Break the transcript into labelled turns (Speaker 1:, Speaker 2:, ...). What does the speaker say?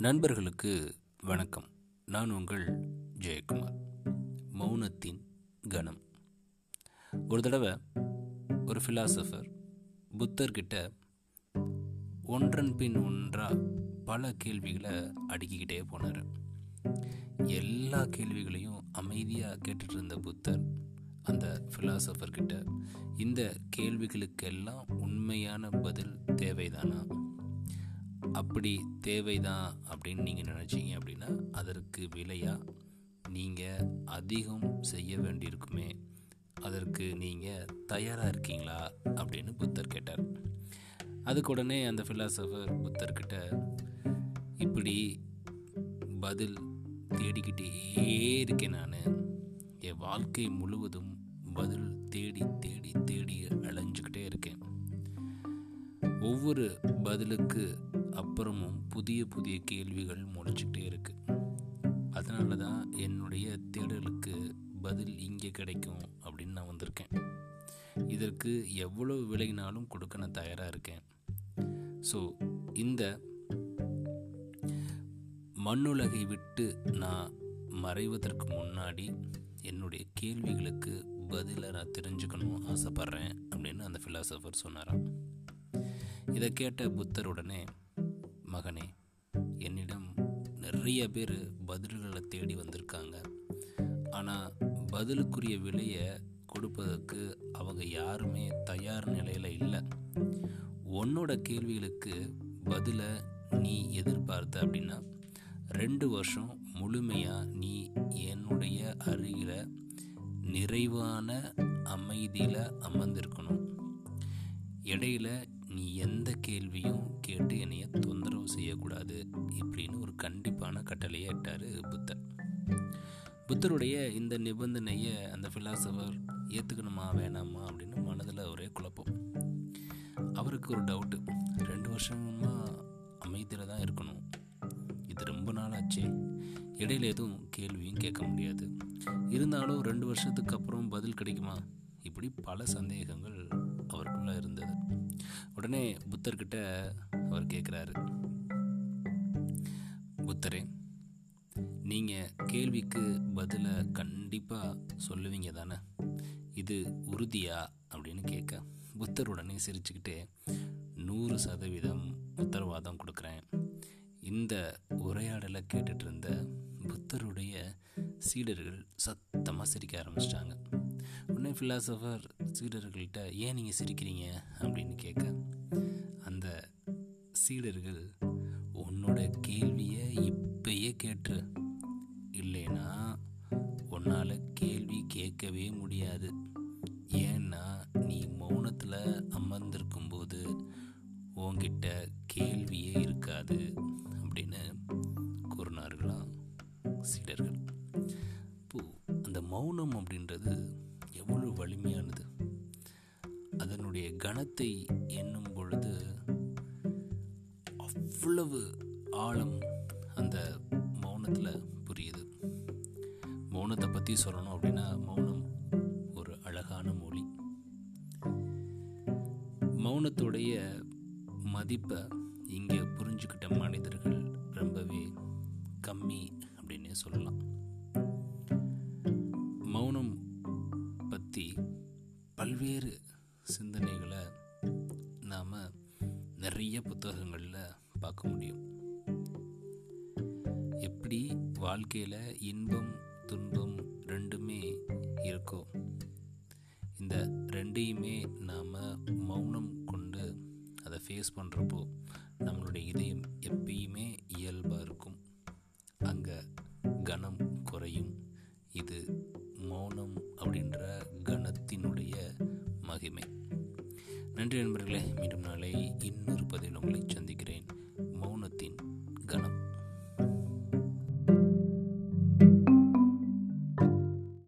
Speaker 1: நண்பர்களுக்கு வணக்கம். நான் உங்கள் ஜெயக்குமார். மௌனத்தின் கணம். ஒரு தடவை ஒரு ஃபிலாசபர் புத்தர்கிட்ட ஒன்றன் பின் ஒன்றாக பல கேள்விகளை அடுக்கிக்கிட்டே போனார். எல்லா கேள்விகளையும் அமைதியாக கேட்டுட்டு இருந்த புத்தர் அந்த ஃபிலாசபர்கிட்ட இந்த கேள்விகளுக்கெல்லாம் உண்மையான பதில் தேவைதானா? அப்படி தேவைதான் அப்படின்னு நீங்கள் நினச்சிங்க அப்படின்னா அதற்கு விலையாக நீங்கள் அதிகம் செய்ய வேண்டியிருக்குமே அதற்கு நீங்கள் தயாராக இருக்கீங்களா அப்படின்னு புத்தர் கேட்டார். அதுக்கு உடனே அந்த ஃபிலாசபர் புத்தர்கிட்ட இப்படி பதில் தேடிக்கிட்டே இருக்கேன் நான். என் வாழ்க்கை முழுவதும் பதில் தேடி தேடி தேடி அலைஞ்சுக்கிட்டே இருக்கேன். ஒவ்வொரு பதிலுக்கு அப்புறமும் புதிய புதிய கேள்விகள் முளைச்சிக்கிட்டே இருக்கு. அதனால தான் என்னுடைய தேடலுக்கு பதில் இங்கே கிடைக்கும் அப்படின்னு நான் வந்திருக்கேன். இதற்கு எவ்வளோ விலைனாலும் கொடுக்க நான் தயாராக இருக்கேன். ஸோ இந்த மண்ணுலகை விட்டு நான் மறைவதற்கு முன்னாடி என்னுடைய கேள்விகளுக்கு பதிலை நான் தெரிஞ்சுக்கணும் ஆசைப்பட்றேன் அப்படின்னு அந்த ஃபிலாசபர் சொன்னாராம். இதை கேட்ட புத்தர் உடனே மகனே என்னிடம் நிறைய பேர் பதில்களை தேடி வந்திருக்காங்க. ஆனால் பதிலுக்குரிய விலையை கொடுப்பதற்கு அவங்க யாருமே தயார் நிலையில் இல்லை. உன்னோட கேள்விகளுக்கு பதிலை நீ எதிர்பார்த்த அப்படின்னா ரெண்டு வருஷம் முழுமையாக நீ என்னுடைய அருகில் நிறைவான அமைதியில் அமர்ந்திருக்கணும். இடையில கேள்வியும் கேட்டு என்னைய தொந்தரவு செய்யக்கூடாது இப்படின்னு ஒரு கண்டிப்பான கட்டளையை இட்டார் புத்தர். புத்தருடைய இந்த நிபந்தனையை அந்த ஃபிலாசபர் ஏற்றுக்கணுமா வேணாமா அப்படின்னு மனதில் ஒரே குழப்பம். அவருக்கு ஒரு டவுட்டு ரெண்டு வருஷமாக அமைதியில் தான் இருக்கணும். இது ரொம்ப நாள் ஆச்சே இடையில எதுவும் கேள்வியும் கேட்க முடியாது. இருந்தாலும் ரெண்டு வருஷத்துக்கு அப்புறம் பதில் கிடைக்குமா? இப்படி பல சந்தேகங்கள் உடனே புத்தர்கிட்ட அவர் கேட்குறாரு புத்தரே நீங்கள் கேள்விக்கு பதிலை கண்டிப்பாக சொல்லுவீங்க தானே? இது உறுதியா? அப்படின்னு கேட்க புத்தர் உடனே சிரிச்சுக்கிட்டே நூறு சதவீதம் உத்தரவாதம் கொடுக்குறேன். இந்த உரையாடலை கேட்டுட்டு இருந்த புத்தருடைய சீடர்கள் சத்தமாக சிரிக்க ஆரம்பிச்சிட்டாங்க. உடனே ஃபிலாசபர் சீடர்கள்கிட்ட ஏன் நீங்கள் சிரிக்கிறீங்க அப்படின்னு கேட்க அந்த சீடர்கள் உன்னோட கேள்வியை இப்பயே கேட்டு இல்லைன்னா உன்னால் கேள்வி கேட்கவே முடியாது. ஏன்னா நீ மௌனத்தில் அமர்ந்திருக்கும்போது உன்கிட்ட கேள்வியே இருக்காது அப்படின்னு கூறினார்களாம் சீடர்கள். இப்போது அந்த மௌனம் அப்படின்றது எவ்வளவு வலிமையானது. அதனுடைய கணத்தை எண்ணும் பொழுது அவ்வளவு ஆழம் அந்த மௌனத்தில் புரியுது. மௌனத்தை பற்றி சொல்லணும் அப்படின்னா மௌனம் ஒரு அழகான மொழி. மௌனத்துடைய மதிப்பை இங்கே புரிஞ்சுக்கிட்ட மனிதர்கள் ரொம்பவே கம்மி அப்படின்னே சொல்லலாம். மௌனம் பற்றி பல்வேறு சிந்தனைகளை நாம் நிறைய புத்தகங்களில் பார்க்க முடியும். எப்படி வாழ்க்கையில் இன்பம் துன்பம் ரெண்டுமே இருக்கோ இந்த ரெண்டையுமே நாம் மௌனம் கொண்டு அதை ஃபேஸ் பண்ணுறப்போ நம்மளுடைய இதயம் எப்பயுமே இயல்பாக இருக்கும் நன்றி நண்பர்களே. மீண்டும் நாளை இன்னொரு